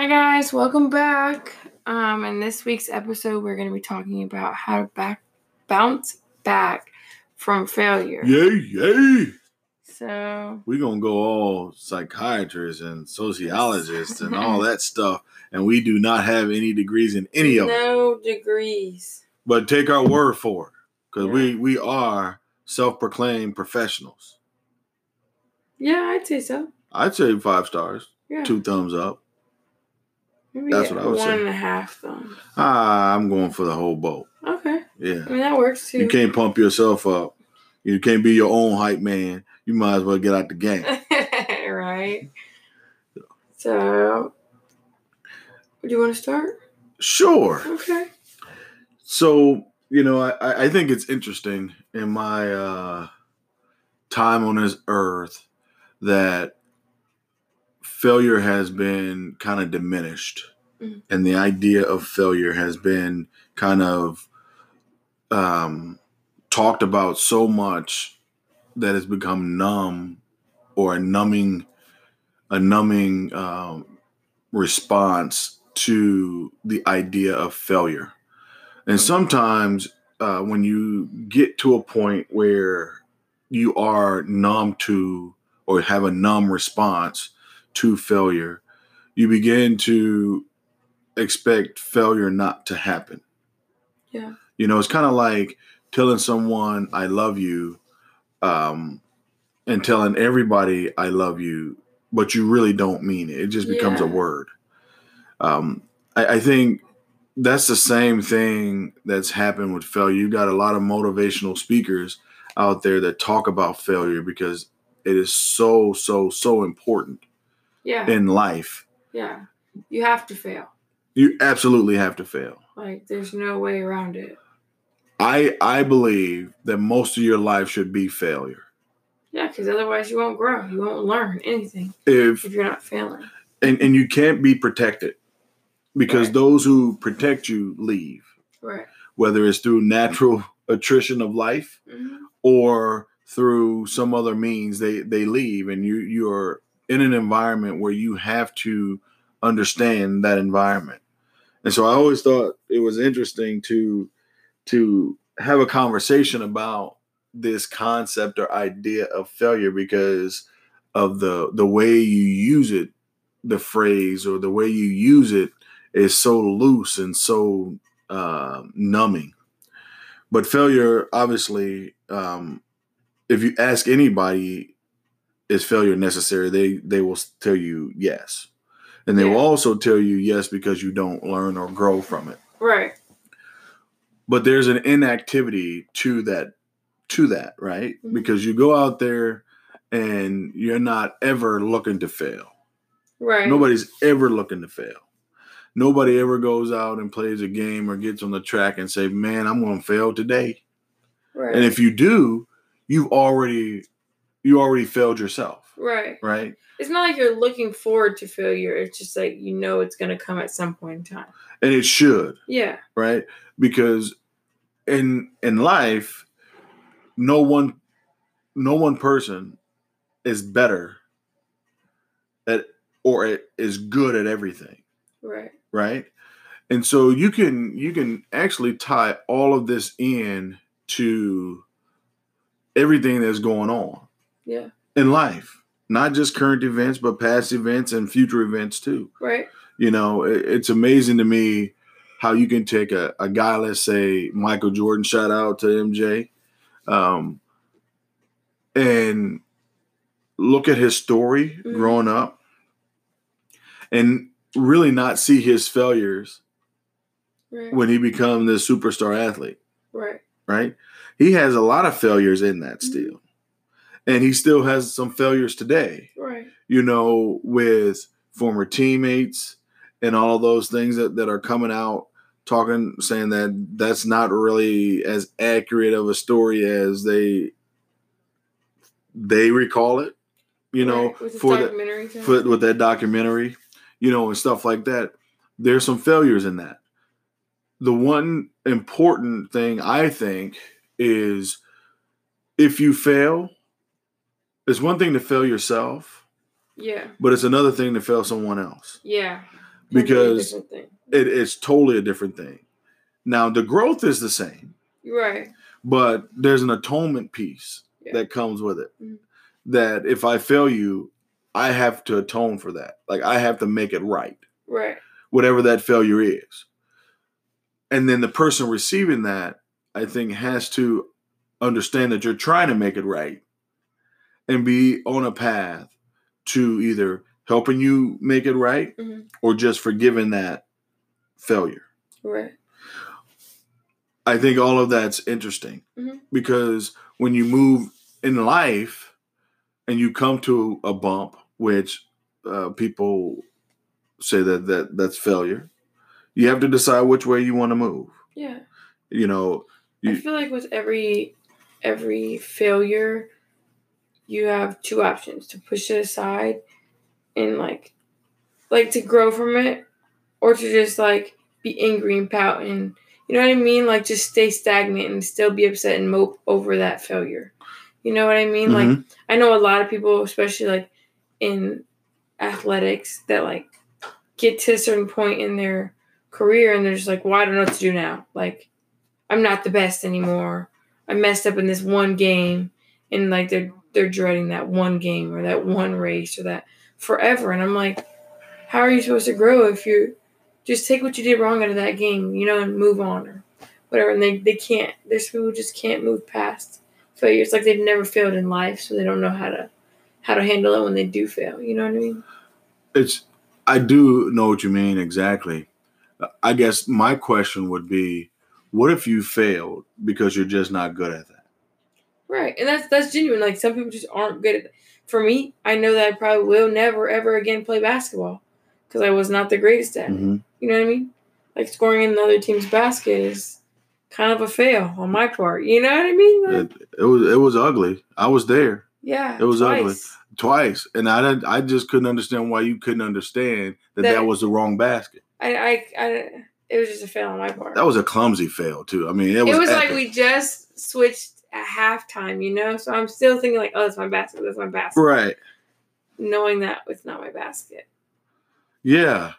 Hi guys, welcome back. Um, in this week's episode, we're going to be talking about how to back bounce back from failure. Yay, yay. So We're going to go all psychiatrists and sociologists and all that stuff. And we do not have any degrees in any of it. no degrees. But take our word for it. Because Yeah. we, we are self proclaimed professionals. Yeah, I'd say so. I'd say five stars, Yeah, two thumbs up. Maybe that's what I would one say. and a half thumbs. Ah, I'm going for the whole boat. Okay, Yeah. I mean that works too. You can't pump yourself up. You can't be your own hype man. You might as well get out the game. right. So, do you want to start? Sure. Okay. So, you know, I, I think it's interesting in my uh, time on this earth that failure has been kind of diminished. Mhm. And the idea of failure has been kind of um, talked about so much that it's become numb or a numbing, a numbing um, response to the idea of failure. And sometimes uh, when you get to a point where you are numb to or have a numb response to failure, you begin to expect failure not to happen. Yeah. You know, it's kind of like telling someone, I love you, um, and telling everybody, I love you, but you really don't mean it. It just becomes a word. Um, I, I think that's the same thing that's happened with failure. You've got a lot of motivational speakers out there that talk about failure because it is so, so, so important Yeah. in life. yeah. You have to fail. You absolutely have to fail. Like, there's no way around it. I I believe that most of your life should be failure. Yeah, because otherwise you won't grow. You won't learn anything If if you're not failing. and, and you can't be protected because Right. those who protect you leave, Right. whether it's through natural attrition of life hmm or through some other means they they leave and you you're in an environment where you have to understand that environment. And so i always thought it was interesting to to have a conversation about this concept or idea of failure because of the the way you use it the phrase or the way you use it is so loose and so uh, numbing. But failure obviously um, if you ask anybody is failure necessary they they will tell you yes and they will also tell you yes because you don't learn or grow from it Right. but there's an inactivity to that to that right Mhm. because you go out there and you're not ever looking to fail Right. nobody's ever looking to fail nobody ever goes out and plays a game or gets on the track and say man i'm going to fail today Right. and if you do you've already you already failed yourself right. right It's not like you're looking forward to failure. It's just like you know it's going to come at some point in time. and it should Yeah. right because in in life no one no one person is better at or is good at everything Right. right and so you can you can actually tie all of this in to everything that's going on Yeah. in life not just current events but past events and future events too Right. you know it- it's amazing to me how you can take a, a guy let's say michael jordan shout out to mj um, and look at his story Mhm. growing up and really not see his failures Right. when he become this superstar athlete right. right he has a lot of failures in that Mhm. still and he still has some failures today Right. you know, with former teammates and all those things that, that are coming out talking, saying that that's not really as accurate of a story as they they recall it, you know, Right. For the for, with that documentary, you know, and stuff like that. There's some failures in that. The one important thing I think is if you fail, it's one thing to fail yourself, yeah. but it's another thing to fail someone else. Yeah. Because it, it's totally a different thing. Now the growth is the same, Right. but there's an atonement piece Yeah. that comes with it. Mhm. That if I fail you, I have to atone for that. Like I have to make it right, Right. whatever that failure is. And then the person receiving that, I think, has to understand that you're trying to make it right and be on a path to either helping you make it right Mhm. or just forgiving that failure. Right. I think all of that's interesting Mhm. because when you move in life and you come to a bump, which uh, people say that, that that's failure, you have to decide which way you want to move. Yeah. You know, I feel like with every every failure, you have two options: to push it aside and like like to grow from it, or to just like be angry and pout and you know what I mean, like just stay stagnant and still be upset and mope over that failure. You know what I mean? Like Mhm. I know a lot of people, especially like in athletics, that like get to a certain point in their career and they're just like, well, I don't know what to do now. Like, I'm not the best anymore. I messed up in this one game, and like they're they're dreading that one game or that one race or that forever. And I'm like, how are you supposed to grow if you just take what you did wrong out of that game, you know, and move on or whatever? And they they can't. There's people who just can't move past failure. It's like they've never failed in life, so they don't know how to how to handle it when they do fail. You know what I mean? it's, I do know what you mean exactly. I guess my question would be what if you failed because you're just not good at that? Right, and that's that's genuine. Like some people just aren't good at. It. For me, I know that I probably will never ever again play basketball because I was not the greatest at it. Mhm. You know what I mean? Like scoring in another team's basket is kind of a fail on my part. You know what I mean? Like, It, it was it was ugly. I was there yeah, it was ugly. twice. twice, and I didn't, I just couldn't understand why you couldn't understand that that, That- was the wrong basket. I, I, I, it was just a fail on my part. That was a clumsy fail too. I mean, it was. it was like we just switched at halftime, you know. So I'm still thinking like, oh, that's my basket. That's my basket. right. Knowing that it's not my basket. Yeah,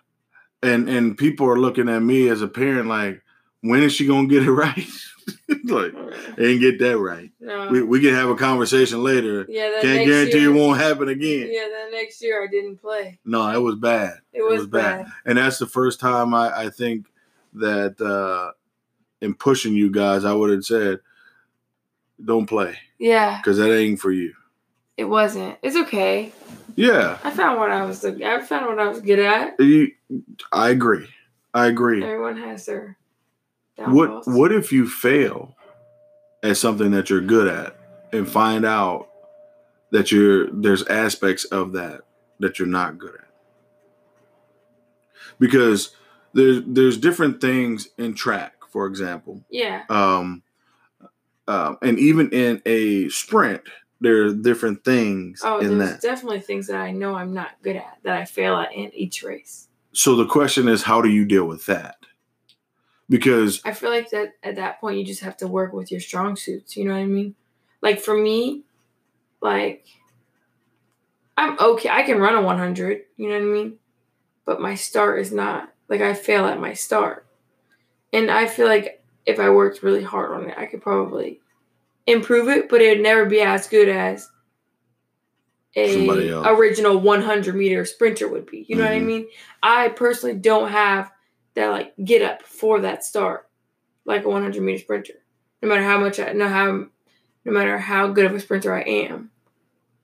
and and people are looking at me as a parent like, when is she gonna get it right? like, ain't get that right. No. We we can have a conversation later. yeah, Can't guarantee year, it won't happen again. Yeah, that next year I didn't play. No, it was bad. It was, bad. and that's the first time I, I think that uh, in pushing you guys, I would have said, "Don't play Yeah, because that ain't for you." it wasn't. It's okay. Yeah, I found what I was. I found what I was good at. you, I agree. I agree. Everyone has their What. What if you fail at something that you're good at and find out that you're there's aspects of that that you're not good at? Because there's there's different things in track, for example. Yeah, um, um, and even in a sprint, there are different things Oh, in there's that. definitely things that I know I'm not good at that I fail at in each race. so the question is, how do you deal with that? Because I feel like that at that point you just have to work with your strong suits. You know what I mean? Like for me, like I'm okay. I can run a 100. You know what I mean? But my start is not like I fail at my start, and I feel like if I worked really hard on it, I could probably improve it. But it would never be as good as a original 100 meter sprinter would be. You know what I Mhm. mean? I personally don't have that like get up for that start like a 100 meter sprinter. No matter how much I know how, no matter how good of a sprinter I am,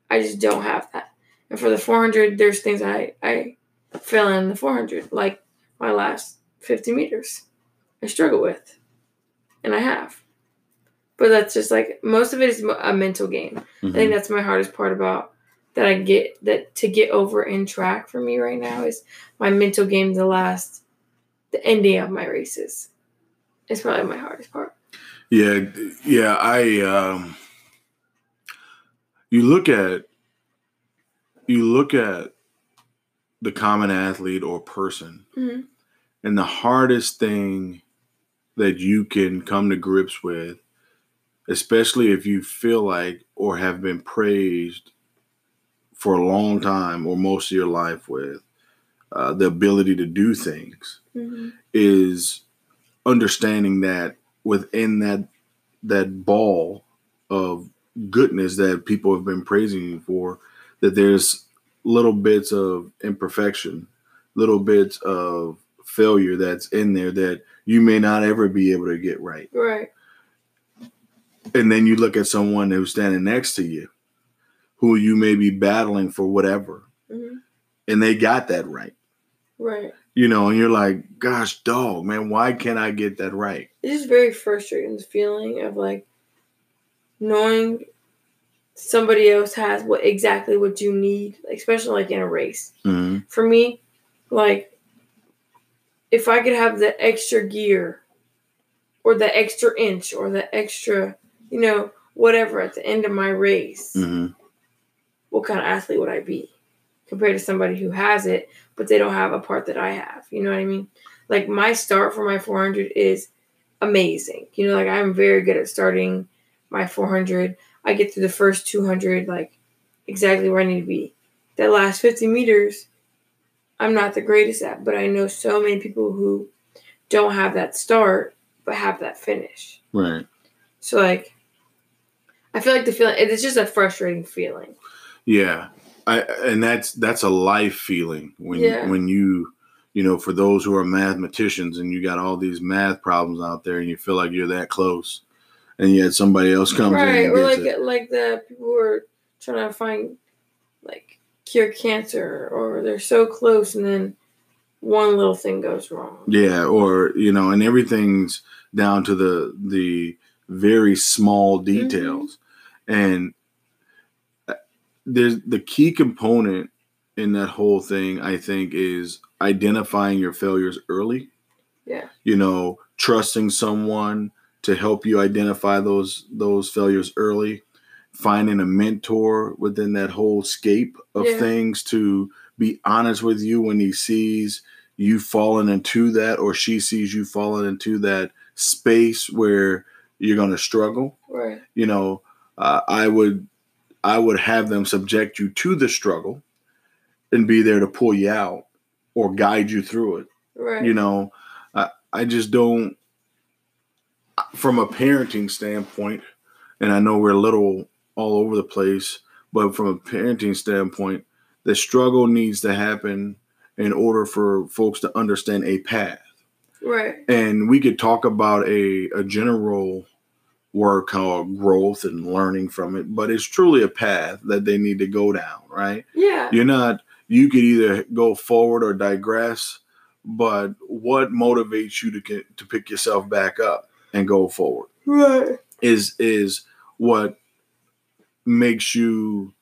I just don't have that. And for the 400, there's things I I fail in the 400, like my last 50 meters. I struggle with, and I have. But that's just like most of it is a mental game. I think that's my hardest part about that I get that to get over in track for me right now is my mental game the last the ending of my races. is probably my hardest part. yeah, yeah, I um, you look at you look at the common athlete or person, Mhm. and the hardest thing that you can come to grips with, especially if you feel like or have been praised for a long time or most of your life with, uh, the ability to do things hmm is understanding that within that that ball of goodness that people have been praising you for that there's little bits of imperfection little bits of failure that's in there that you may not ever be able to get right Right. And then you look at someone who's standing next to you who you may be battling for whatever hmm and they got that right Right. you know and you're like gosh dog man why can't i get that right It's just very frustrating the feeling of like knowing somebody else has what exactly what you need, especially like in a race. Mhm. For me, like if I could have the extra gear or the extra inch or the extra, you know, whatever at the end of my race, Mhm. what kind of athlete would I be compared to somebody who has it, but they don't have a part that I have? You know what I mean? Like my start for my 400 is amazing. You know, like I'm very good at starting my 400. I get through the first 200 like exactly where I need to be. That last 50 meters, I'm not the greatest at, but I know so many people who don't have that start but have that finish. right So like I feel like the feeling it's just a frustrating feeling. Yeah, I and that's that's a life feeling when Yeah. when you you know for those who are mathematicians and you got all these math problems out there and you feel like you're that close, and yet somebody else comes in right and or like it. like the people who are trying to find like cure cancer or they're so close and then one little thing goes wrong Yeah, or you know, and everything's down to the the very small details, and uh, there's the key component in that whole thing. I think is identifying your failures early. Yeah. you know, trusting someone to help you identify those those failures early, finding a mentor within that whole scape of Yeah. things to be honest with you when he sees you falling into that or she sees you falling into that space where you're going to struggle. Right. You know uh, i would i would have them subject you to the struggle and be there to pull you out or guide you through it. Right. You know I, I just don't from a parenting standpoint and i know we're a little all over the place but from a parenting standpoint the struggle needs to happen in order for folks to understand a path right. And we could talk about a, a general word called growth and learning from it but it's truly a path that they need to go down right? Yeah. You're not you could either go forward or digress but what motivates you to get to pick yourself back up and go forward? Right. Is is what makes you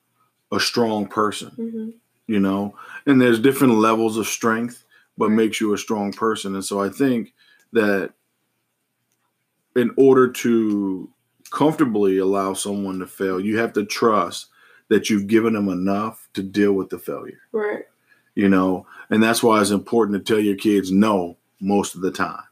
a strong person hmm you know? And there's different levels of strength but Right. makes you a strong person. And so i think that in order to comfortably allow someone to fail you have to trust that you've given them enough to deal with the failure. Right. You know and that's why it's important to tell your kids no most of the time.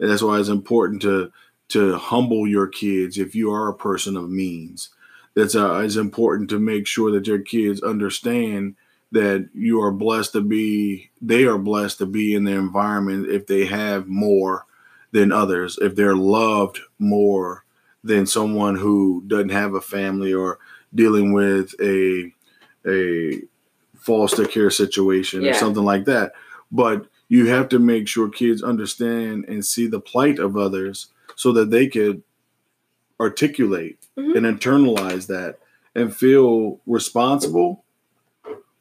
And that's why it's important to to humble your kids if you are a person of means. That's uh, it's important to make sure that your kids understand that you are blessed to be they are blessed to be in their environment if they have more than others if they're loved more than someone who doesn't have a family or dealing with a a foster care situation or something like that but you have to make sure kids understand and see the plight of others so that they could articulate Mhm. and internalize that and feel responsible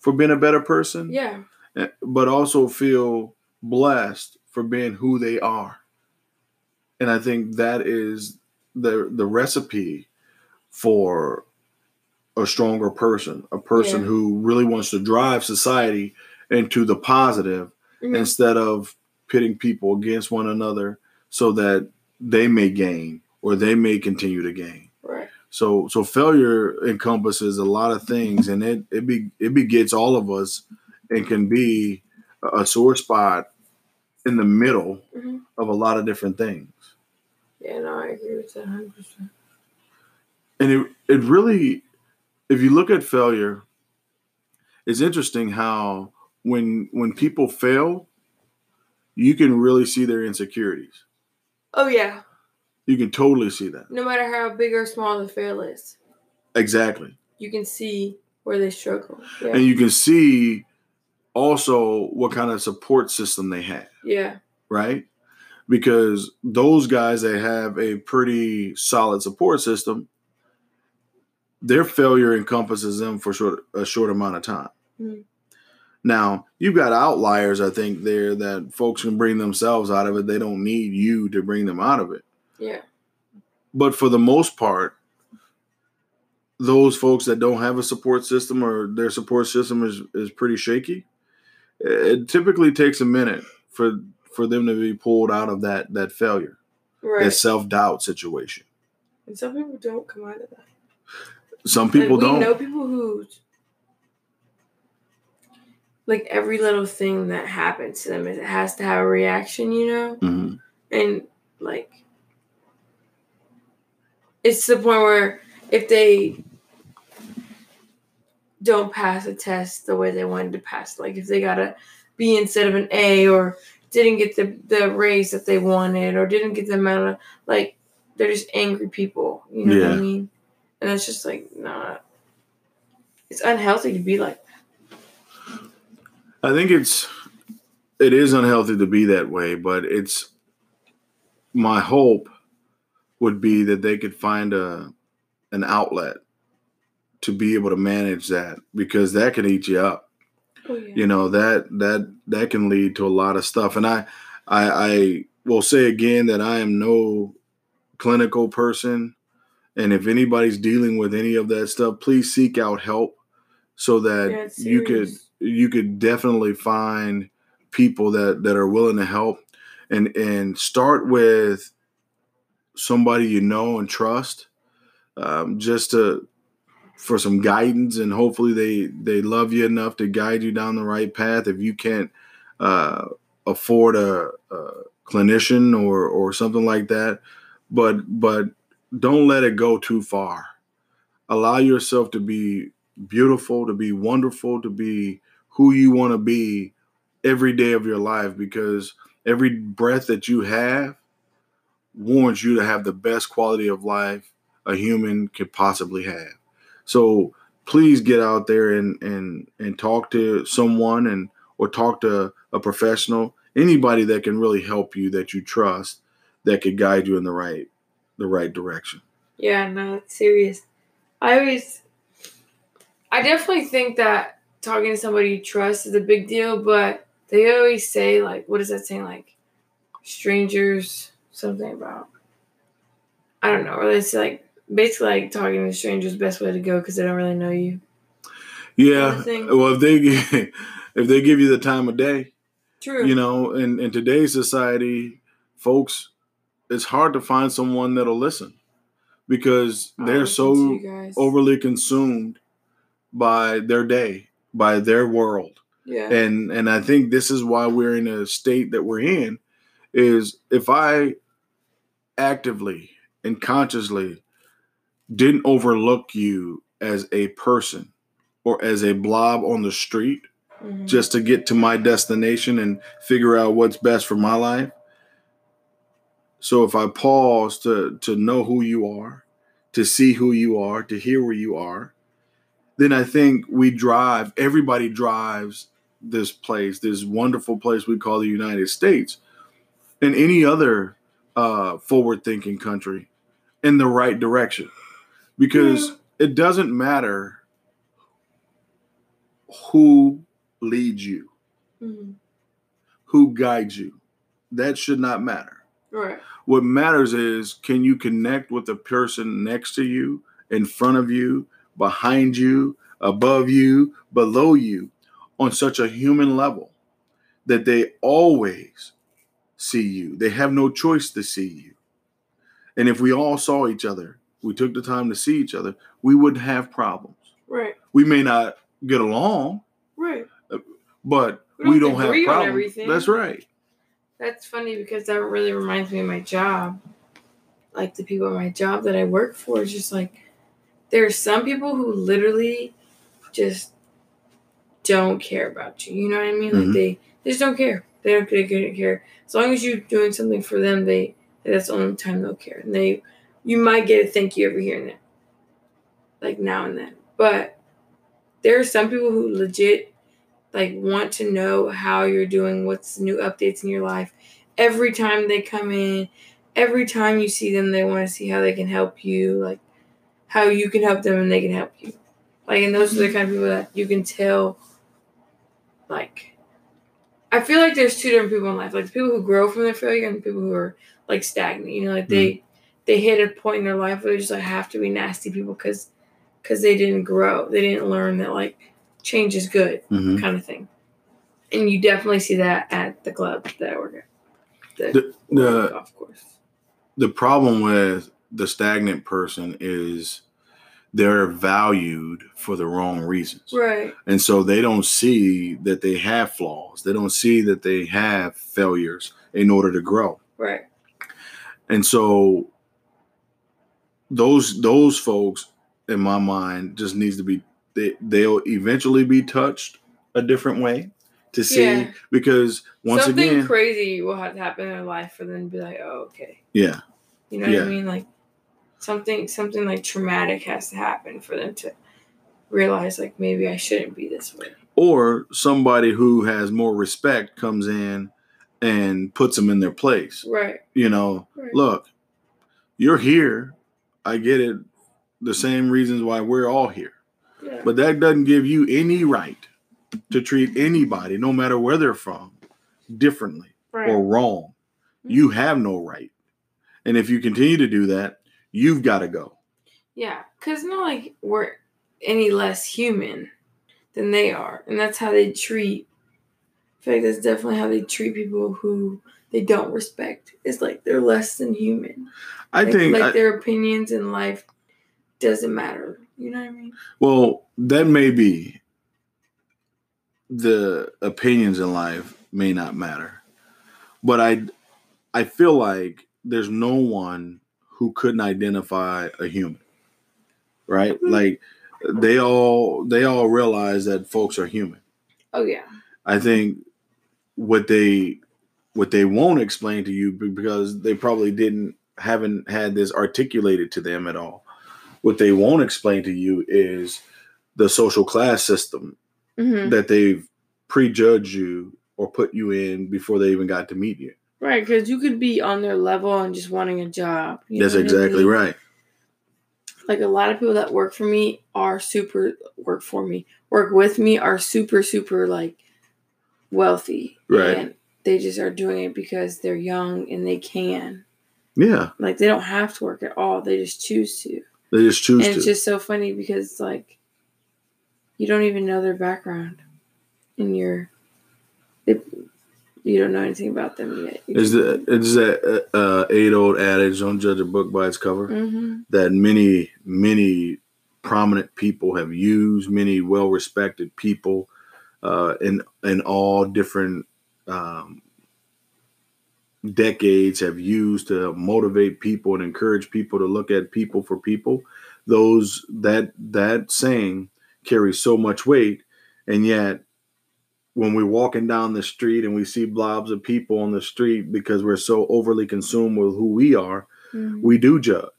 for being a better person yeah eh, but also feel blessed for being who they are and i think that is the the recipe for a stronger person a person Yeah. who really wants to drive society into the positive Mhm. instead of pitting people against one another so that they may gain or they may continue to gain so so failure encompasses a lot of things and it it be it begets all of us and can be a sore spot in the middle hmm of a lot of different things yeah no i agree with that 100% and it it really if you look at failure it's interesting how when when people fail, you can really see their insecurities. Oh yeah. You can totally see that. No matter how big or small the fail is, Exactly. you can see where they struggle. Yeah. And you can see also what kind of support system they have, yeah. right? Because those guys that have a pretty solid support system, their failure encompasses them for short, a short amount of time. Mhm. Now, you've got outliers, I think, there that folks can bring themselves out of it. They don't need you to bring them out of it. Yeah. But for the most part, those folks that don't have a support system or their support system is, is pretty shaky, it typically takes a minute for for them to be pulled out of that that failure, Right. that self doubt situation. and some people don't come out of that. Some people like, don't. know people who like every little thing that happens to them it has to have a reaction, you know? Mhm. And like it's to the point where if they don't pass a test the way they wanted to pass, like if they got a B instead of an A or didn't get the, the raise that they wanted or didn't get the amount of like they're just angry people. You know what I mean? And it's just like not it's unhealthy to be like I think it's it is unhealthy to be that way, but it's my hope would be that they could find a an outlet to be able to manage that because that can eat you up. oh yeah. You know that that that can lead to a lot of stuff. And I I, I will say again that I am no clinical person, and if anybody's dealing with any of that stuff, please seek out help so that Yeah, you could you could definitely find people that that are willing to help and and start with somebody you know and trust um, just to for some guidance and hopefully they they love you enough to guide you down the right path. If you can't uh, afford a, a clinician or or something like that but but don't let it go too far. Allow yourself to be beautiful to be wonderful to be who you want to be every day of your life because every breath that you have warrants you to have the best quality of life a human could possibly have. So please get out there and and and talk to someone and or talk to a professional, anybody that can really help you that you trust that could guide you in the right the right direction. Yeah, no, serious. I always, I definitely think that talking to somebody you trust is a big deal, but they always say, like, what is that saying? Like, strangers, something about, I don't know, or they say, like, basically, like, talking to strangers the best way to go because they don't really know you. Yeah. Kinda. Well, if they gi- if they give you the time of day, True. you know, in in today's society, folks, it's hard to find someone that'll listen because I'll they're listen so to you guys. overly consumed by their day, by their world. Yeah. And and I think this is why we're in a state that we're in is if I actively and consciously didn't overlook you as a person or as a blob on the street Mhm. just to get to my destination and figure out what's best for my life. So if I pause to to know who you are, to see who you are, to hear where you are, then I think we drive, everybody drives this place, this wonderful place we call the United States, and any other uh, forward thinking country in the right direction. Because Yeah. it doesn't matter who leads you, Mhm. who guides you. That should not matter. Right. What matters is can you connect with the person next to you, in front of you, behind you, above you, below you, on such a human level that they always see you. They have no choice to see you. And if we all saw each other, we took the time to see each other, we wouldn't have problems. Right. We may not get along, Right. but We don't we don't have problems. everything. That's right. That's funny because that really reminds me of my job. Like the people at my job that I work for, it's just like there are some people who literally just don't care about you. You know what I mean? Like Mhm. they, they just don't care. They don't, don't care. As long as you're doing something for them, they that's the only time they'll care. And they you might get a thank you every here and there. Like now and then. But there are some people who legit like want to know how you're doing, what's new updates in your life. Every time they come in, every time you see them, they want to see how they can help you, like how you can help them and they can help you. Like, and those are the mm-hmm. kind of people that you can tell, like, I feel like there's two different people in life, like the people who grow from their failure and the people who are like stagnant. You know, like they they hit a point in their life where they just like have to be nasty people because because they didn't grow, they didn't learn that like change is good, Mhm. kind of thing. And you definitely see that at the club that I work at, the, The, the golf course. the problem with the stagnant person is they're valued for the wrong reasons. Right. And so they don't see that they have flaws. They don't see that they have failures in order to grow. Right. And so those those folks in my mind just needs to be they they'll eventually be touched a different way to see Yeah. because once Something again crazy will have to happen in their life for them to be like, oh, okay. yeah You know what I mean? Like something something like traumatic has to happen for them to realize like maybe I shouldn't be this way. or somebody who has more respect comes in and puts them in their place Right. you know Right. look you're here i get it the same reasons why we're all here Yeah. but that doesn't give you any right to treat anybody no matter where they're from differently right. or wrong you have no right and if you continue to do that you've got to go Yeah, because not like we're any less human than they are, and that's how they treat. I feel like that's definitely how they treat people who they don't respect. It's like they're less than human. i like, think like I- their opinions in life doesn't matter. You know what I mean? Well, that may be. The opinions in life may not matter, but I, I feel like there's no one who couldn't identify a human, right? Mhm. Like they all they all realize that folks are human. Oh yeah, I think what they what they won't explain to you because they probably didn't haven't had this articulated to them at all. What they won't explain to you is the social class system hmm that they've prejudged you or put you in before they even got to meet you. Right. Because you could be on their level and just wanting a job. That's what I exactly mean? right. like a lot of people that work for me are super work for me work with me are super super like wealthy Right. and they just are doing it because they're young and they can Yeah, like they don't have to work at all they just choose to they just choose and to. it's just so funny because like you don't even know their background and you're they, you don't know anything about them yet is that is that uh, age old adage? Don't judge a book by its cover. mm-hmm. that many many prominent people have used many well respected people uh, in in all different um, decades have used to motivate people and encourage people to look at people for people those that that saying carries so much weight and yet when we're walking down the street and we see blobs of people on the street because we're so overly consumed with who we are Mm-hmm. we do judge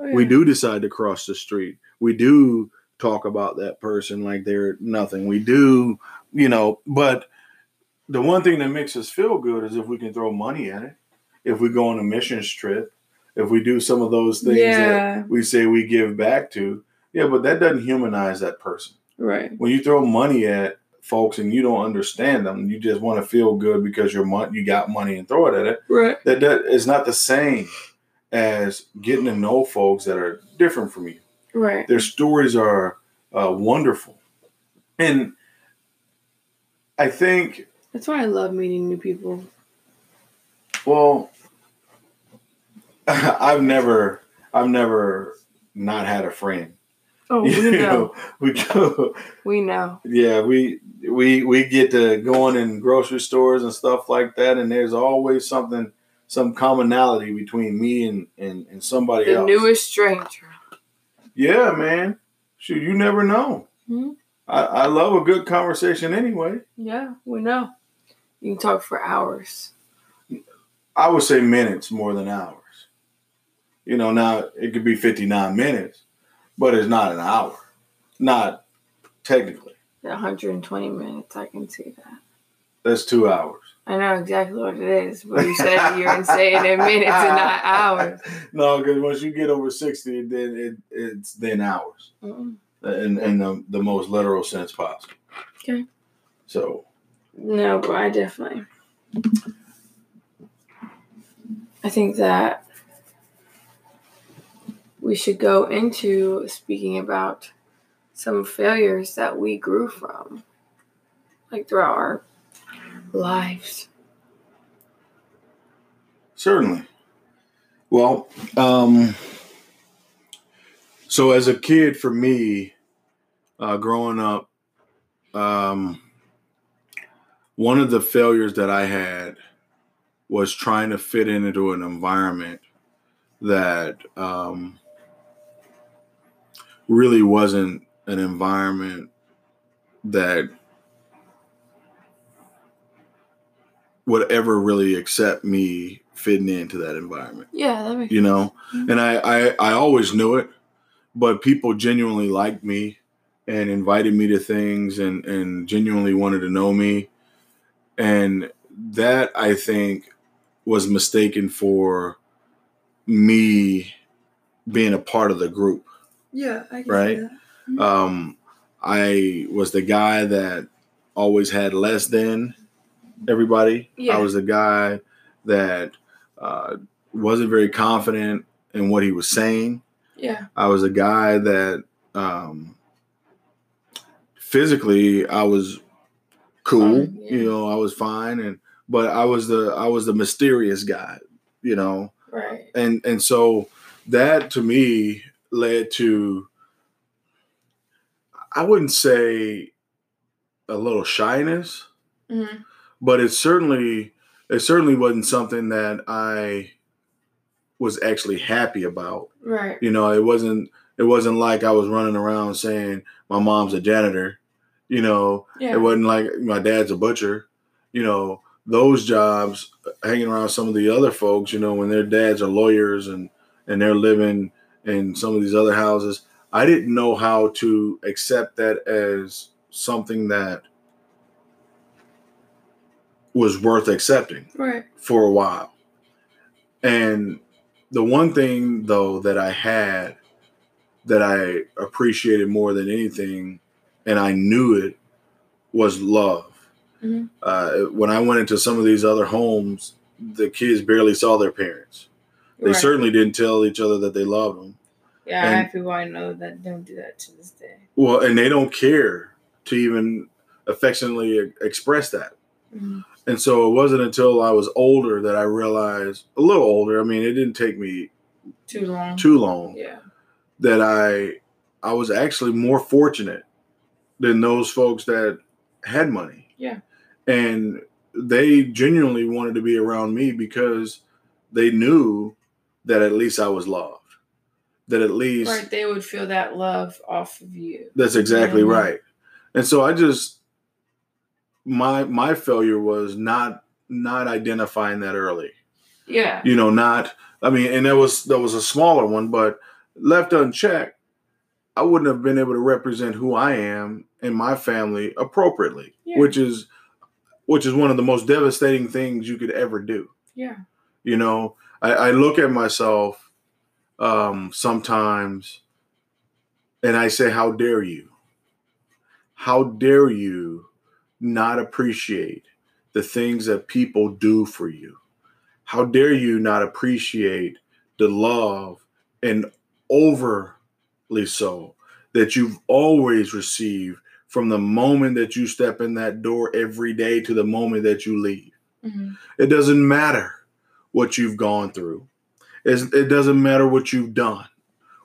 Oh, we do decide to cross the street. We do talk about that person like they're nothing. We do, you know, but the one thing that makes us feel good is if we can throw money at it, if we go on a missions trip, if we do some of those things Yeah. that we say we give back to. Yeah, but that doesn't humanize that person. right When you throw money at folks and you don't understand them, you just want to feel good because you're mon- you got money and throw it at it. Right. That that is not the same as getting to know folks that are different from you. right. Their stories are uh, wonderful, and I think, that's why i love meeting new people. Well, I've never, I've never not had a friend. Oh we You know know, we go, we know yeah, we we we get to going in grocery stores and stuff like that, and there's always something, some commonality between me and and, and somebody the else. newest stranger Yeah, man. Shoot, you never know. Mhm. I, I love a good conversation anyway. Yeah, we know. You can talk for hours. I would say minutes more than hours. You know, now it could be 59 minutes, but it's not an hour. Not technically. 120 minutes, I can see that. That's two hours. I know exactly what it is, but you said you're insane in minutes and not hours. No, because once you get over 60, then it, it's then hours. Mm-mm. In, in the, the most literal sense possible. Okay. So, No, but I definitely. I think that we should go into speaking about some failures that we grew from, like throughout our lives. Certainly. Well, um, so as a kid, for me, uh, growing up, um, one of the failures that I had was trying to fit into an environment that um, really wasn't an environment that would ever really accept me fitting into that environment Yeah, that makes you know? and I, I i always knew it but people genuinely liked me and invited me to things and and genuinely wanted to know me. And that i think was mistaken for me being a part of the group Yeah, I Right. um i was the guy that always had less than everybody Yeah. i was the guy that uh, wasn't very confident in what he was saying Yeah, I was a guy that um, physically I was cool, Fine, yeah. you know, I was fine, and but I was the I was the mysterious guy, you know, right. and and so that to me led to I wouldn't say a little shyness, hmm but it certainly it certainly wasn't something that I was actually happy about Right. you know it wasn't it wasn't like i was running around saying my mom's a janitor you know Yeah. it wasn't like my dad's a butcher you know those jobs hanging around some of the other folks you know when their dads are lawyers and and they're living in some of these other houses i didn't know how to accept that as something that was worth accepting Right. for a while. And the one thing though that I had that I appreciated more than anything, and I knew it, was love. Mhm. Uh, when I went into some of these other homes, the kids barely saw their parents. They right. certainly didn't tell each other that they loved them. Yeah, I have people I know that don't do that to this day. Well, and they don't care to even affectionately express that. Mhm. And so it wasn't until I was older that I realized, a little older, I mean, it didn't take me Too long. too long, Yeah. that I I was actually more fortunate than those folks that had money. Yeah. And they genuinely wanted to be around me because they knew that at least I was loved. That at least Right. They would feel that love off of you. that's exactly Mhm. right. And so I just my my failure was not not identifying that early. Yeah. You know, not I mean, and that was that was a smaller one, but left unchecked, I wouldn't have been able to represent who I am and my family appropriately, Yeah. which is which is one of the most devastating things you could ever do. Yeah. You know, I, I look at myself um, sometimes and I say, How dare you? How dare you not appreciate the things that people do for you? How dare you not appreciate the love and overly so that you've always received from the moment that you step in that door every day to the moment that you leave? Mhm. It doesn't matter what you've gone through. It's, it doesn't matter what you've done.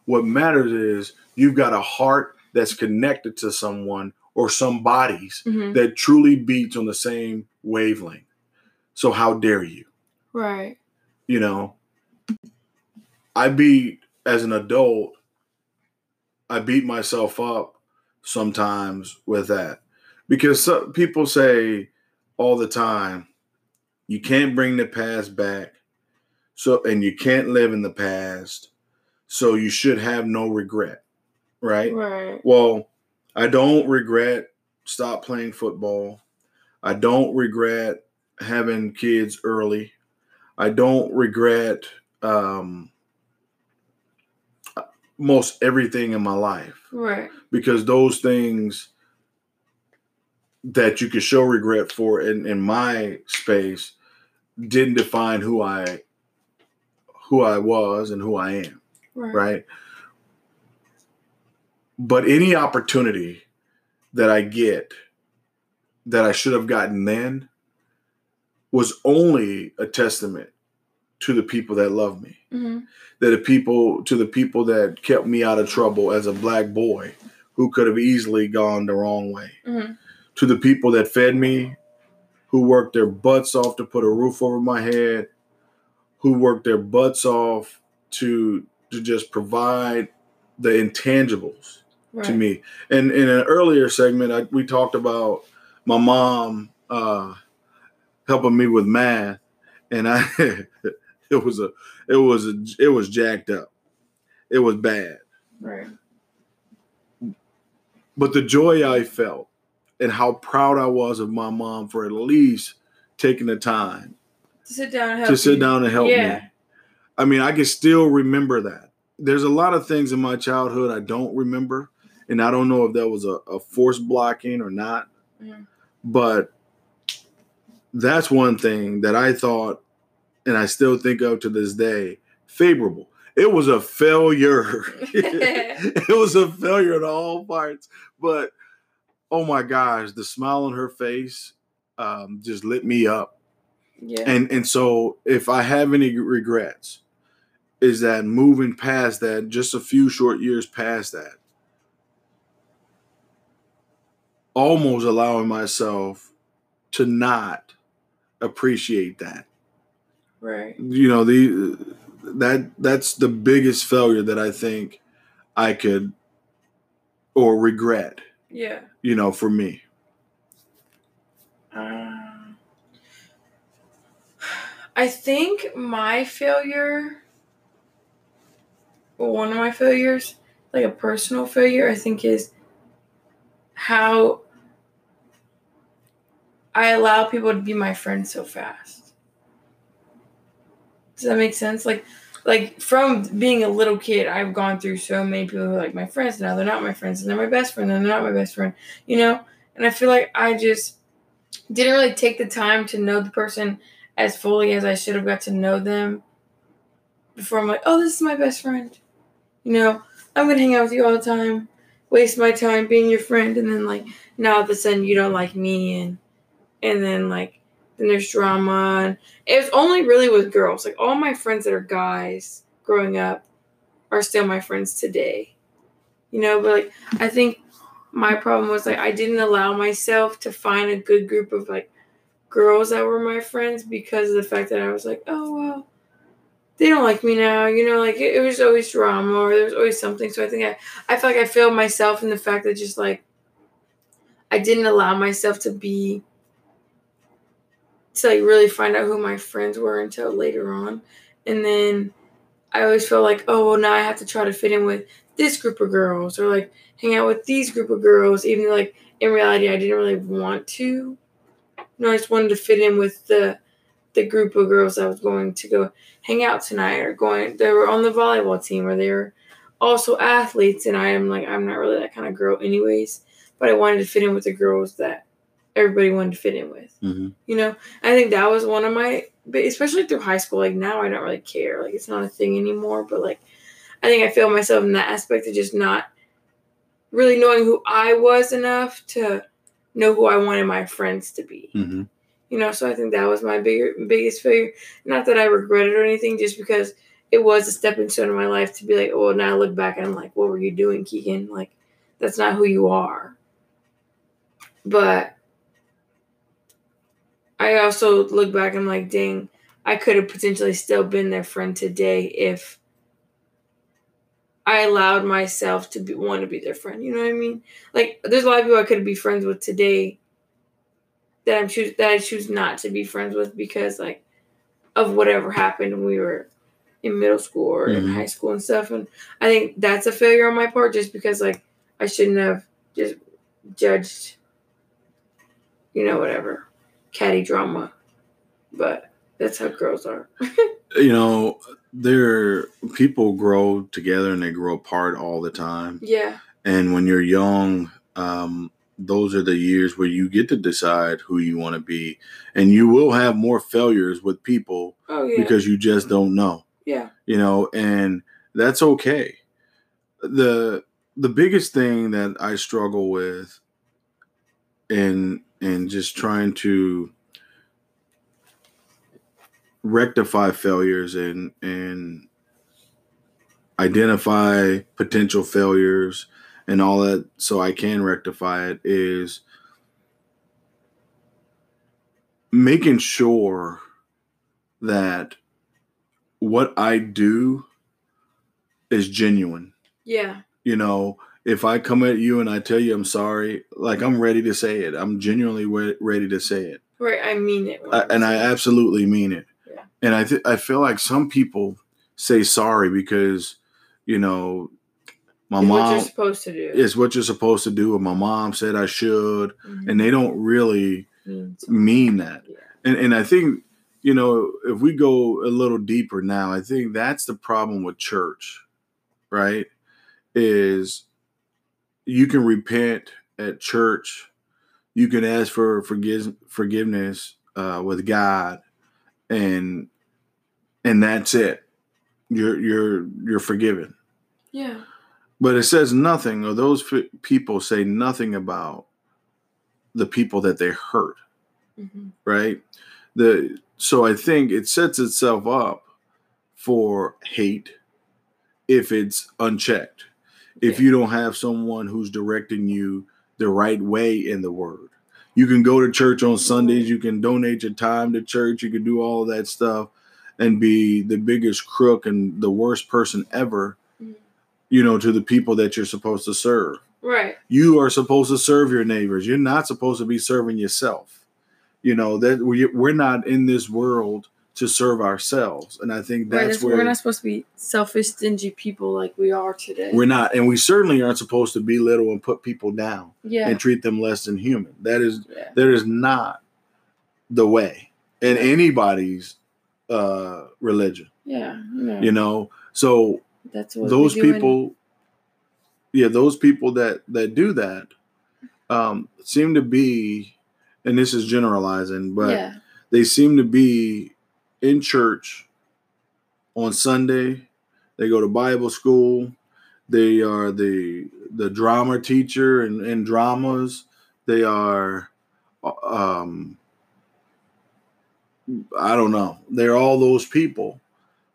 What matters is you've got a heart that's connected to someone or some bodies Mhm. that truly beats on the same wavelength. So how dare you? Right. You know, I beat as an adult, I beat myself up sometimes with that because so, people say all the time you can't bring the past back so and you can't live in the past so you should have no regret right Right. well i don't regret stop playing football i don't regret having kids early i don't regret um most everything in my life Right. because those things that you could show regret for in, in my space didn't define who I who I was and who I am, Right. right? But any opportunity that I get that I should have gotten then was only a testament to the people that love me hmm that the people to the people that kept me out of trouble as a black boy who could have easily gone the wrong way hmm to the people that fed me who worked their butts off to put a roof over my head who worked their butts off to to just provide the intangibles Right. to me and in an earlier segment I, we talked about my mom uh helping me with math and i it was a it was a it was jacked up it was bad Right. but the joy i felt and how proud i was of my mom for at least taking the time To sit down and help to sit you. down and help Yeah. me i mean i can still remember that there's a lot of things in my childhood i don't remember and i don't know if that was a, a force blocking or not Mhm. but that's one thing that i thought and i still think of to this day favorable it was a failure it was a failure in all parts but oh my gosh the smile on her face um, just lit me up Yeah. and and so if i have any regrets is that moving past that just a few short years past that almost allowing myself to not appreciate that right. you know the that that's the biggest failure that i think i could or regret Yeah. you know for me Um, I think my failure, one of my failures, like a personal failure, I think is how I allow people to be my friends so fast. Does that make sense? Like, like from being a little kid, I've gone through so many people who are like my friends now. They're not my friends, and they're my best friend, and they're not my best friend. You know, and I feel like I just didn't really take the time to know the person as fully as I should have got to know them before I'm like, oh, this is my best friend. You know, I'm gonna hang out with you all the time, waste my time being your friend, and then like now all of a sudden you don't like me, and and then like then there's drama, and it was only really with girls. Like all my friends that are guys growing up are still my friends today. You know, but like I think my problem was like I didn't allow myself to find a good group of like girls that were my friends because of the fact that I was like, oh well, they don't like me now. You know, like it, it was always drama or there was always something. So I think I I feel like I failed myself in the fact that just like I didn't allow myself to be to like really find out who my friends were until later on, and then I always felt like, oh well, now I have to try to fit in with this group of girls or like hang out with these group of girls, even though like in reality I didn't really want to. Know, I just wanted to fit in with the the group of girls I was going to go hang out tonight or going they were on the volleyball team or they were also athletes and I am like I'm not really that kind of girl anyways. But I wanted to fit in with the girls that everybody wanted to fit in with. Mhm. You know? I think that was one of my but especially through high school, like now I don't really care. Like it's not a thing anymore. But like I think I failed myself in that aspect of just not really knowing who I was enough to know who I wanted my friends to be. Mm-hmm. You know, so I think that was my bigger biggest failure. Not that I regret it or anything, just because it was a stepping stone in my life to be like, oh, now I look back and I'm like, what were you doing, Keegan? Like, that's not who you are. But I also look back and I'm like, dang, I could have potentially still been their friend today if I allowed myself to be want to be their friend. You know what I mean? Like there's a lot of people I could be friends with today that I'm choose that I choose not to be friends with because like of whatever happened when we were in middle school or in Mhm. high school and stuff. And I think that's a failure on my part just because like I shouldn't have just judged you know, whatever. Catty drama. But that's how girls are. You know, there people grow together and they grow apart all the time. yeah. And when you're young, um, those are the years where you get to decide who you want to be, and you will have more failures with people Oh yeah. because you just don't know. yeah. you know and that's okay the the biggest thing that i struggle with in in just trying to rectify failures and and identify potential failures and all that so i can rectify it is making sure that what I do is genuine. Yeah. You know, if I come at you and I tell you I'm sorry, like I'm ready to say it. I'm genuinely re- ready to say it, Right. I mean it. I, and I absolutely mean it. And I th- I feel like some people say sorry because you know my It's what mom you're supposed to do. is what you're supposed to do, or my mom said I should, Mhm. and they don't really Mean mean that. Yeah. And and I think you know if we go a little deeper now, I think that's the problem with church, right? Is you can repent at church, you can ask for forgive, forgiveness uh, with God, and and that's it. You're you're you're forgiven. Yeah. But it says nothing, or those f- people say nothing about the people that they hurt hmm right? The so I think it sets itself up for hate if it's unchecked. If Yeah. you don't have someone who's directing you the right way in the word. You can go to church on Sundays, you can donate your time to church, you can do all of that stuff and be the biggest crook and the worst person ever, Mhm. you know, to the people that you're supposed to serve. Right. you are supposed to serve your neighbors. You're not supposed to be serving yourself. You know that we, we're not in this world to serve ourselves and i think right. that's That's, where we're not supposed to be selfish, stingy people like we are today. we're not and we certainly aren't supposed to belittle and put people down yeah. and treat them less than human that is yeah. that is not the way in Yeah. anybody's uh religion Yeah. Yeah. you know so That's what those we do in- people yeah those people that that do that um seem to be and this is generalizing but they seem to be in church on sunday. They go to bible school. They are the the drama teacher and, and dramas. They are um i don't know. They're all those people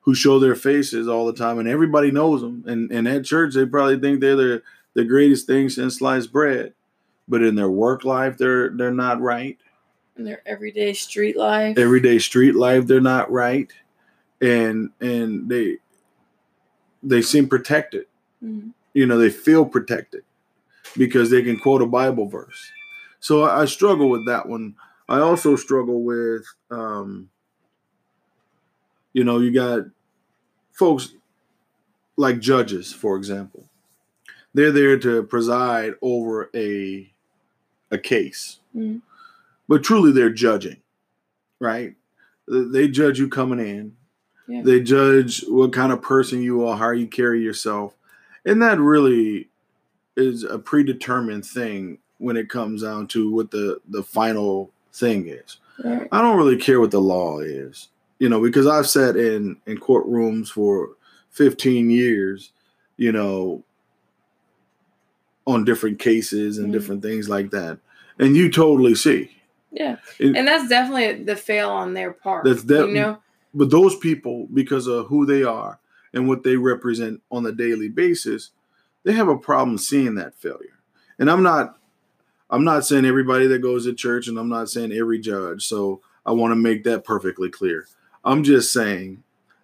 who show their faces all the time and everybody knows them. And, and at church they probably think they're the, the greatest thing since sliced bread. But in their work life they're they're not right In their everyday street life. everyday street life they're not right and and they they seem protected Mhm. you know they feel protected because they can quote a bible verse so i, I struggle with that one i also struggle with um you know you got folks like judges for example they're there to preside over a a case Mhm. But truly they're judging right they judge you coming in Yeah. they judge what kind of person you are how you carry yourself and that really is a predetermined thing when it comes down to what the the final thing is Right. i don't really care what the law is you know because i've sat in in courtrooms for 15 years you know on different cases and Mhm. different things like that and you totally see Yeah. It- and that's definitely the fail on their part. That's def- you know. but those people because of who they are and what they represent on a daily basis they have a problem seeing that failure and i'm not i'm not saying everybody that goes to church and i'm not saying every judge so i want to make that perfectly clear i'm just saying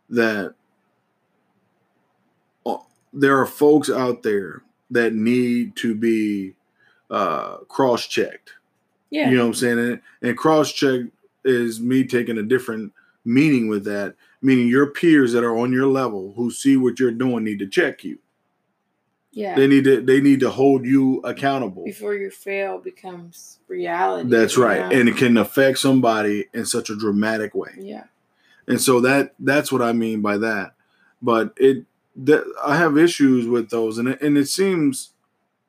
that uh, there are folks out there that need to be uh, cross checked. Yeah. You know what I'm saying? And, and cross check is me taking a different meaning with that, meaning your peers that are on your level who see what you're doing need to check you. yeah. They need to they need to hold you accountable. Before your fail becomes reality. That's right. know? And it can affect somebody in such a dramatic way. yeah. And so that that's what I mean by that. But it that I have issues with those and it, and it seems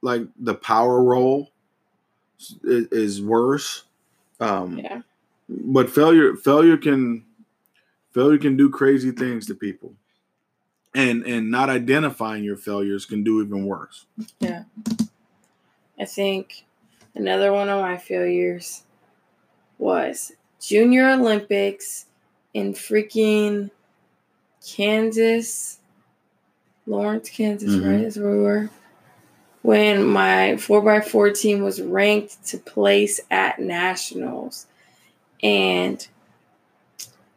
like the power role is, is worse. Um Yeah. but failure failure can failure can do crazy things to people. And and not identifying your failures can do even worse. Yeah. I think another one of my failures was Junior Olympics in freaking Kansas, Lawrence, Kansas, Mhm. right? That's where we were. When my 4x4 team was ranked to place at nationals. And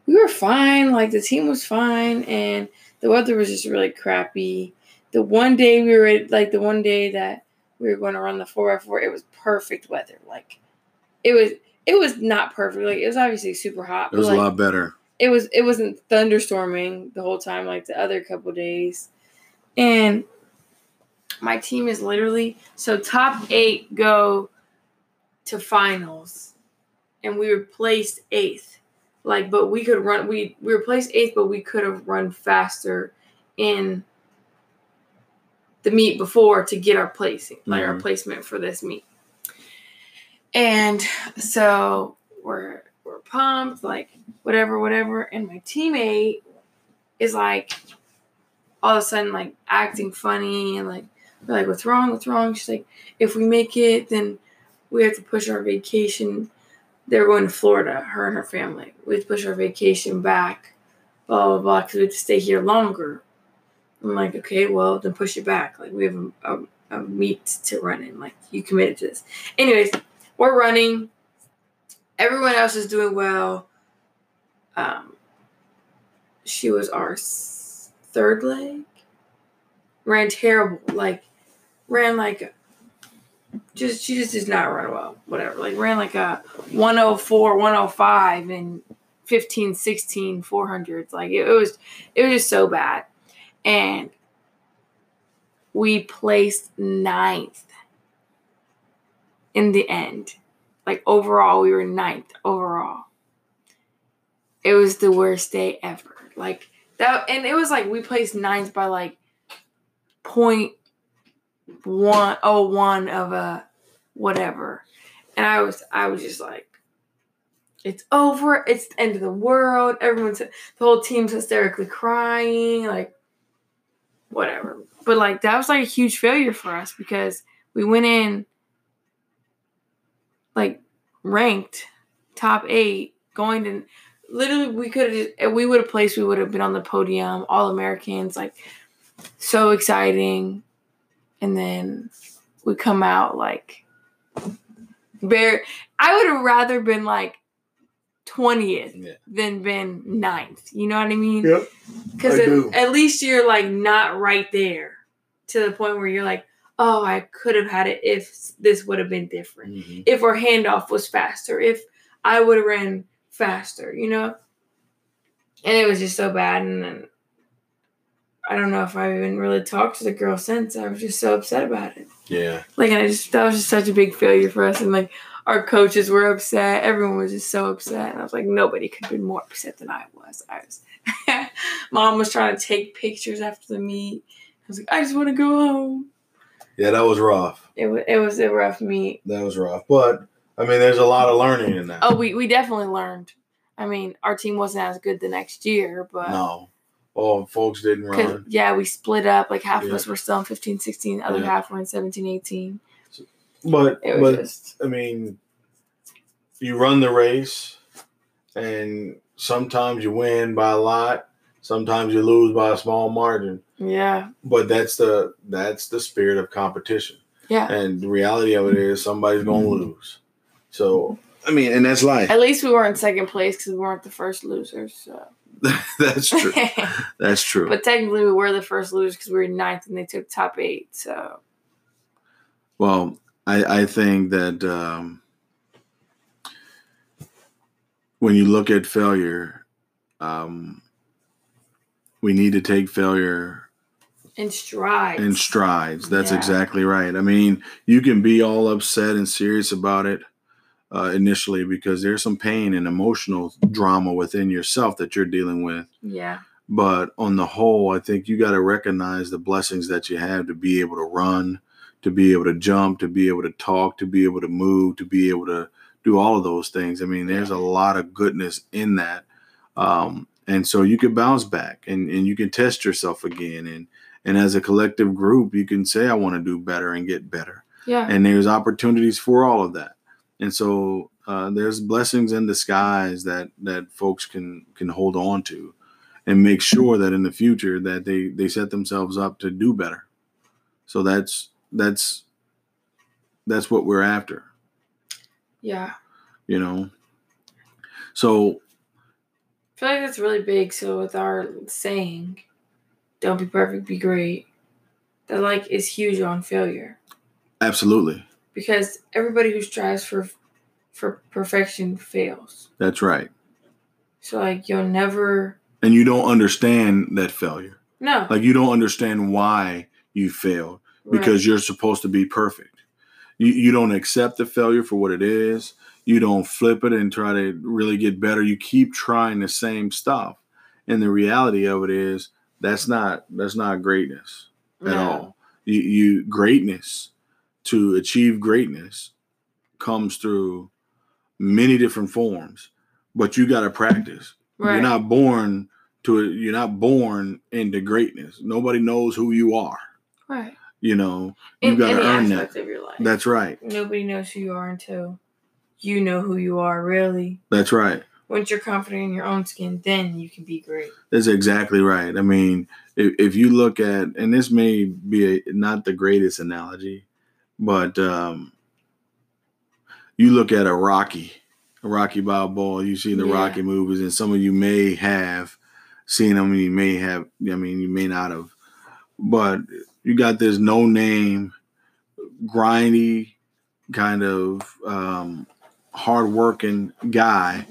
we were fine. Like the team was fine. And the weather was just really crappy. The one day we were like the one day that we were going to run the 4x4, it was perfect weather. Like it was it was not perfect. Like it was obviously super hot. It was but, a lot better. it was it wasn't thunderstorming the whole time like the other couple days and my team is literally so top eight go to finals and we were placed eighth like but we could run we we were placed eighth but we could have run faster in the meet before to get our placing like our Mhm. placement for this meet and so we're we're pumped like whatever, whatever. And my teammate is like all of a sudden like acting funny and like we're like, what's wrong? What's wrong? She's like, if we make it, then we have to push our vacation. They're going to Florida, her and her family. We have to push our vacation back, blah blah blah, because we have to stay here longer. I'm like, okay, well then push it back. Like we have a, a, a meet to run in. Like you committed to this. Anyways, we're running. Everyone else is doing well. Um, she was our third leg. Ran terrible. Like, ran like, just she just did not run well. Whatever. Like, ran like a 104, 105 and 15, 16, 400s. Like, it, it was, it was just so bad. And we placed ninth in the end. Like overall, we were ninth overall. It was the worst day ever. Like that, and it was like we placed ninth by like point one oh one of a whatever, and I was I was just like, it's over. It's the end of the world. Everyone's the whole team's hysterically crying. Like whatever. But like that was like a huge failure for us because we went in like ranked top eight, going to literally we could have we would have placed, we would have been on the podium, all Americans, like so exciting. And then we come out like bare I would have rather been like 20th Yeah. than been ninth. You know what I mean? Yep. Because I at, at least you're like not right there to the point where you're like, oh, I could have had it if this would have been different. Mhm. If our handoff was faster, if I would have ran faster, you know? And it was just so bad. And then I don't know if I've even really talked to the girl since. I was just so upset about it. Yeah. Like, and I just, that was just such a big failure for us. And like, our coaches were upset. Everyone was just so upset. And I was like, nobody could have been more upset than I was. I was, mom was trying to take pictures after the meet. I was like, I just want to go home. Yeah, that was rough. It was, it was a rough meet. That was rough. But I mean, there's a lot of learning in that. Oh, we, we definitely learned. I mean, our team wasn't as good the next year, but no. Oh, folks didn't run. yeah, we split up. Like half of us were still in 15, 16, the other Yeah. half were in 17, 18. But It was but just, I mean, you run the race, and sometimes you win by a lot. Sometimes you lose by a small margin. yeah, But that's the that's the spirit of competition. yeah. And the reality of it is somebody's gonna mm-hmm. lose. So I mean, and that's life. At least we were in second place because we weren't the first losers. So That's true. That's true. but technically, we were the first losers because we were ninth and they took top eight. So Well, I, I think that um, when you look at failure, um, we need to take failure in strides. in strides. That's Yeah. exactly right. I mean, you can be all upset and serious about it uh, initially because there's some pain and emotional drama within yourself that you're dealing with. yeah. But on the whole, I think you got to recognize the blessings that you have to be able to run, to be able to jump, to be able to talk, to be able to move, to be able to do all of those things. I mean, there's a lot of goodness in that. Um, and so you can bounce back and, and you can test yourself again. And, and as a collective group, you can say, I want to do better and get better. Yeah. And there's opportunities for all of that. And so uh, there's blessings in disguise that, that folks can, can hold on to and make sure that in the future that they they set themselves up to do better. So that's that's that's what we're after. Yeah. you know? So I feel like that's really big. So with our saying, "Don't be perfect, be great," that like is huge on failure. Absolutely because everybody who strives for for perfection fails. that's right. So like you'll never and you don't understand that failure. No. Like you don't understand why you failed right. because you're supposed to be perfect. You, you don't accept the failure for what it is. You don't flip it and try to really get better. You keep trying the same stuff. And the reality of it is that's not that's not greatness at No. all. You, you greatness to achieve greatness comes through many different forms but you got to practice Right. you're not born to it you're not born into greatness nobody knows who you are right. you know you In got to earn that of your life. that's right Nobody knows who you are until you know who you are really. that's right Once you're confident in your own skin, then you can be great. that's exactly right i mean if, if you look at and this may be a, not the greatest analogy but um you look at a rocky a rocky balboa you see the Yeah. rocky movies and some of you may have seen them you may have i mean you may not have but you got this no name grindy kind of um hardworking guy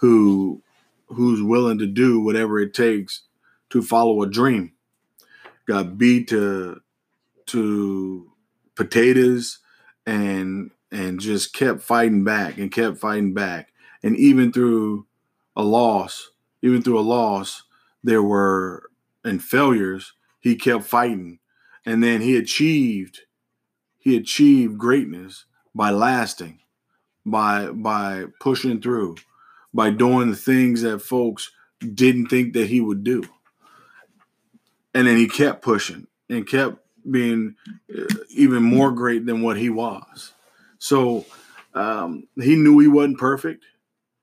who who's willing to do whatever it takes to follow a dream got beat to to potatoes and and just kept fighting back and kept fighting back. And even through a loss even through a loss there were and failures he kept fighting. And then he achieved he achieved greatness by lasting by by pushing through by doing the things that folks didn't think that he would do. And then he kept pushing and kept being uh, even more great than what he was so um, he knew he wasn't perfect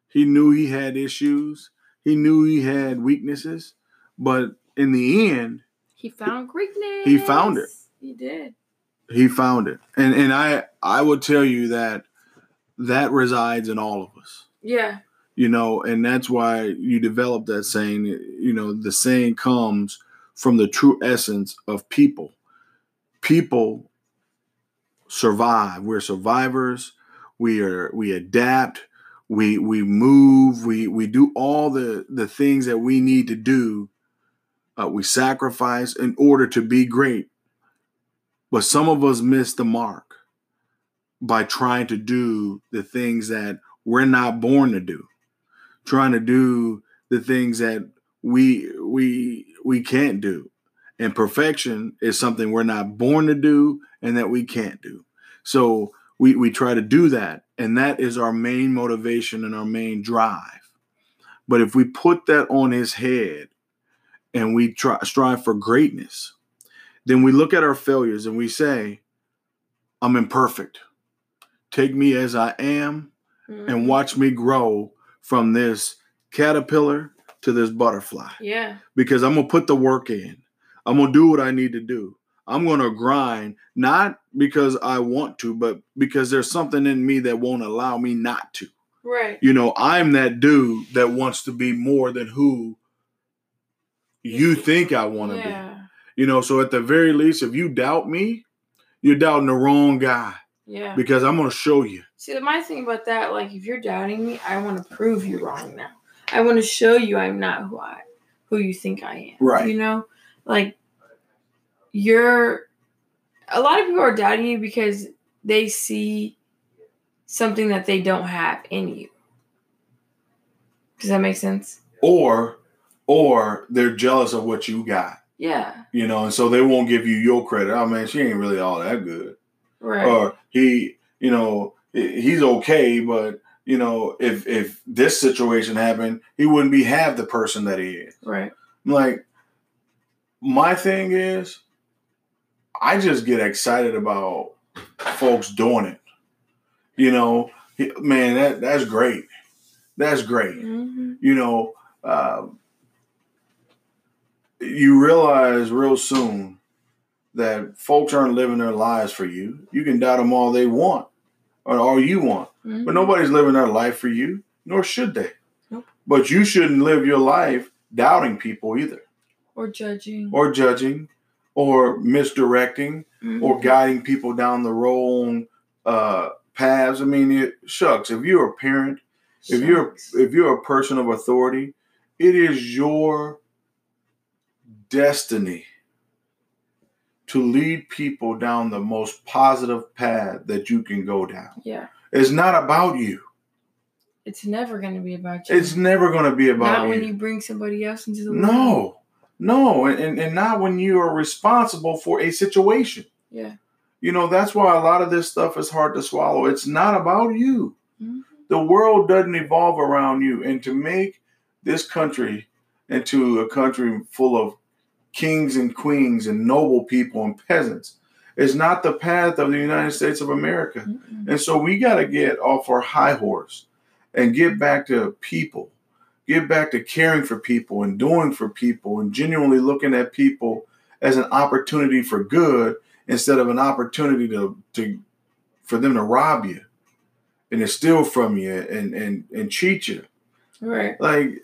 he knew he had issues he knew he had weaknesses but in the end He found greatness. He found it. He did. he found it and and i i would tell you that that resides in all of us Yeah. you know and that's why you develop that saying you know the saying comes from the true essence of people people survive. We're survivors. We are we adapt. We we move. We we do all the the things that we need to do. Uh, we sacrifice in order to be great. But some of us miss the mark by trying to do the things that we're not born to do. Trying to do the things that we we we can't do and perfection is something we're not born to do and that we can't do so we we try to do that and that is our main motivation and our main drive but if we put that on his head and we try strive for greatness then we look at our failures and we say i'm imperfect take me as i am Mhm. and watch me grow from this caterpillar to this butterfly Yeah. because I'm gonna put the work in. I'm gonna do what I need to do. I'm gonna grind, not because I want to, but because there's something in me that won't allow me not to. Right. You know, I'm that dude that wants to be more than who you think I want to yeah. be. You know, so at the very least, if you doubt me, you're doubting the wrong guy Yeah. because I'm going to show you. See, my thing about that, like, if you're doubting me, I want to prove you wrong now. I want to show you I'm not who I, who you think I am. Right. You know, like, you're. A lot of people are doubting you because they see something that they don't have in you. Does that make sense? Or, or they're jealous of what you got. Yeah. You know, and so they won't give you your credit. Oh man, she ain't really all that good. Right. Or he, you know, he's okay, but you know, if if this situation happened, he wouldn't be half the person that he is. right. Like, my thing is, I just get excited about folks doing it. You know, man, that that's great. That's great. hmm You know, um, you realize real soon that folks aren't living their lives for you. You can doubt them all they want, or all you want, but nobody's living their life for you, nor should they. Nope. But you shouldn't live your life doubting people either, Or judging. or judging, or misdirecting, or Mhm. guiding people down the wrong uh, paths. I mean, it, shucks. If you're a parent, if you're Shucks. if you're a person of authority, it is your destiny to lead people down the most positive path that you can go down. Yeah. It's not about you. It's never going to be about you. It's never going to be about not you. when you bring somebody else into the world. no, no, and, and, not when you are responsible for a situation. Yeah. You know, that's why a lot of this stuff is hard to swallow. It's not about you. Mhm. The world doesn't evolve around you. And to make this country into a country full of kings and queens and noble people and peasants is not the path of the United States of America. Mm-mm. And so we got to get off our high horse and get back to people, get back to caring for people and doing for people and genuinely looking at people as an opportunity for good instead of an opportunity to, to for them to rob you and to steal from you and, and, and cheat you. Right. Like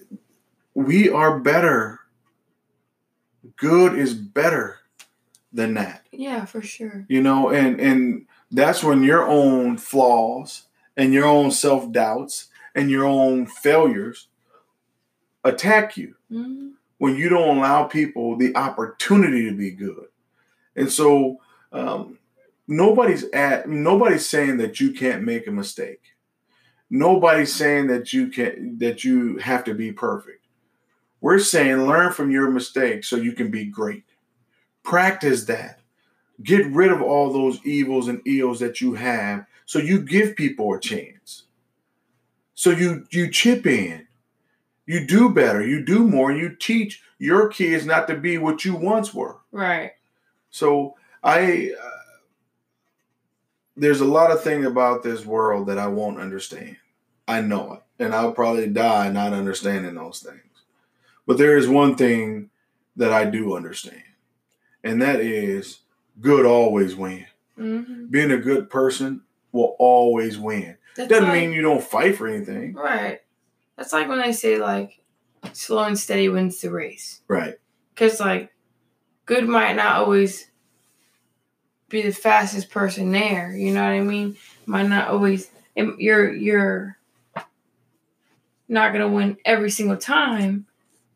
we are better. Good is better than that Yeah, for sure. you know and and that's when your own flaws and your own self-doubts and your own failures attack you hmm when you don't allow people the opportunity to be good. And so um, nobody's at nobody's saying that you can't make a mistake. Nobody's saying that you can that you have to be perfect. We're saying learn from your mistakes so you can be great. Practice that. Get rid of all those evils and ills that you have so you give people a chance. So you you chip in you do better. You do more. You teach your kids not to be what you once were. Right. so i uh, there's a lot of things about this world that i won't understand. I know it. And i'll probably die not understanding those things. But there is one thing that i do understand. And that is good always win. Hmm being a good person will always win. That's doesn't like, mean you don't fight for anything. Right. That's like when they say like, slow and steady wins the race. right Because like, good might not always be the fastest person there. You know what I mean? Might not always. You're you're not gonna win every single time,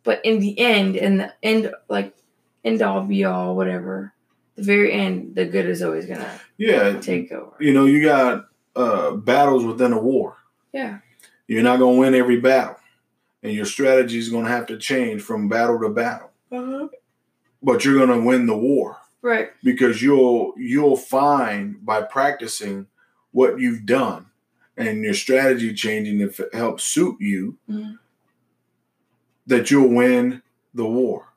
but in the end, in the end, like end all be all, whatever. The very end, the good is always gonna yeah take over. you know you got uh battles within a war Yeah. You're not going to win every battle, and your strategy is going to have to change from battle to battle. Uh-huh. But you're going to win the war Right. because you'll you'll find by practicing what you've done and your strategy changing if it helps suit you Mhm. that you'll win the war.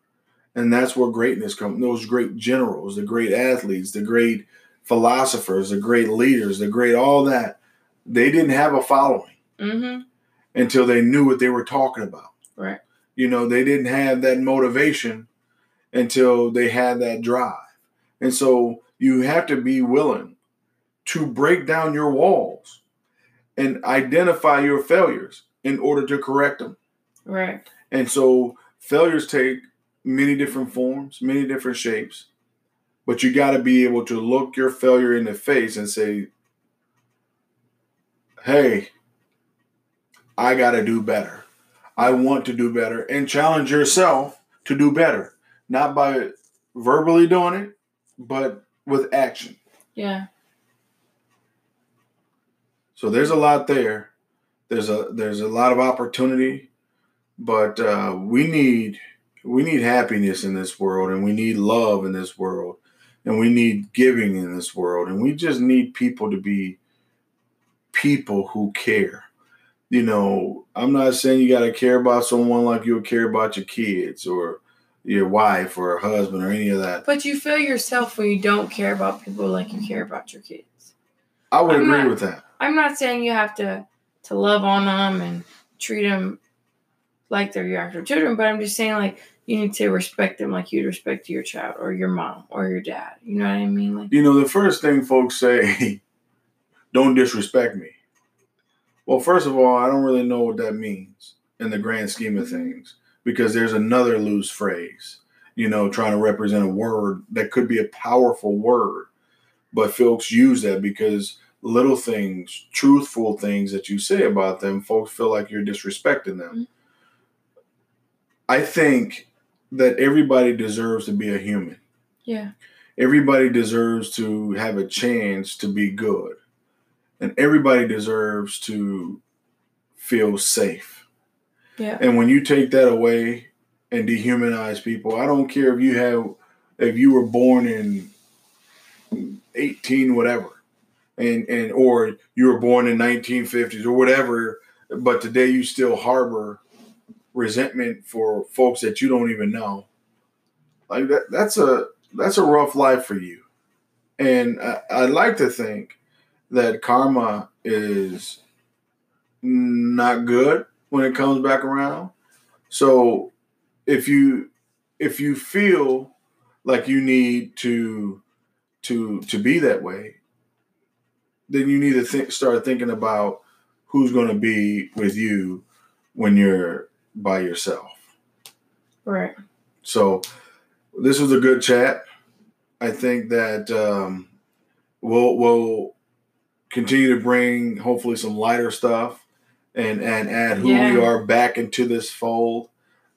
And that's where greatness comes. Those great generals, the great athletes, the great philosophers, the great leaders, the great all that, they didn't have a following Mm-hmm. until they knew what they were talking about. Right. You know, they didn't have that motivation until they had that drive. And so you have to be willing to break down your walls and identify your failures in order to correct them. Right. And so failures take many different forms, many different shapes. But you got to be able to look your failure in the face and say, hey, I got to do better. I want to do better and challenge yourself to do better, not by verbally doing it, but with action. Yeah. So there's a lot there. There's a there's a lot of opportunity, but uh, we need we need happiness in this world, and we need love in this world, and we need giving in this world, and we just need people to be people who care. You know, I'm not saying you got to care about someone like you would care about your kids or your wife or a husband or any of that. But you feel yourself when you don't care about people like you care about your kids. I would I'm agree not- with that. I'm not saying you have to to love on them and treat them like they're your actual children, but I'm just saying like you need to respect them like you'd respect your child or your mom or your dad. You know what I mean? Like You know, the first thing folks say, don't disrespect me. Well, first of all, I don't really know what that means in the grand scheme of things because there's another loose phrase, you know, trying to represent a word that could be a powerful word. But folks use that because little things, truthful things that you say about them, folks feel like you're disrespecting them. Mhm. I think that everybody deserves to be a human yeah, everybody deserves to have a chance to be good and everybody deserves to feel safe. Yeah, and when you take that away and dehumanize people i don't care if you have if you were born in 18 whatever and and or you were born in 1950s or whatever but today you still harbor resentment for folks that you don't even know. Like that that's a that's a rough life for you. And I, i like to think that karma is not good when it comes back around so if you if you feel like you need to to to be that way then you need to think, start thinking about who's going to be with you when you're by yourself right. so this was a good chat. I think that um, we'll we'll continue to bring hopefully some lighter stuff and and add who we are back into this fold.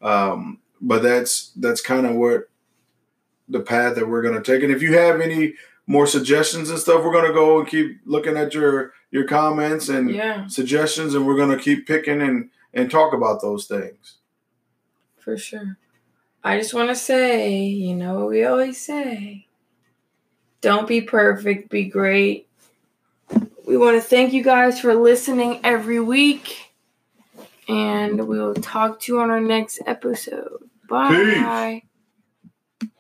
Um, but that's that's kind of what the path that we're going to take. And if you have any more suggestions and stuff, we're going to go and keep looking at your your comments and Yeah, suggestions, and we're going to keep picking and and talk about those things. for sure. I just want to say, you know what we always say. Don't be perfect, be great we want to thank you guys for listening every week. And we will talk to you on our next episode. Bye.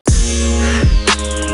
Peace.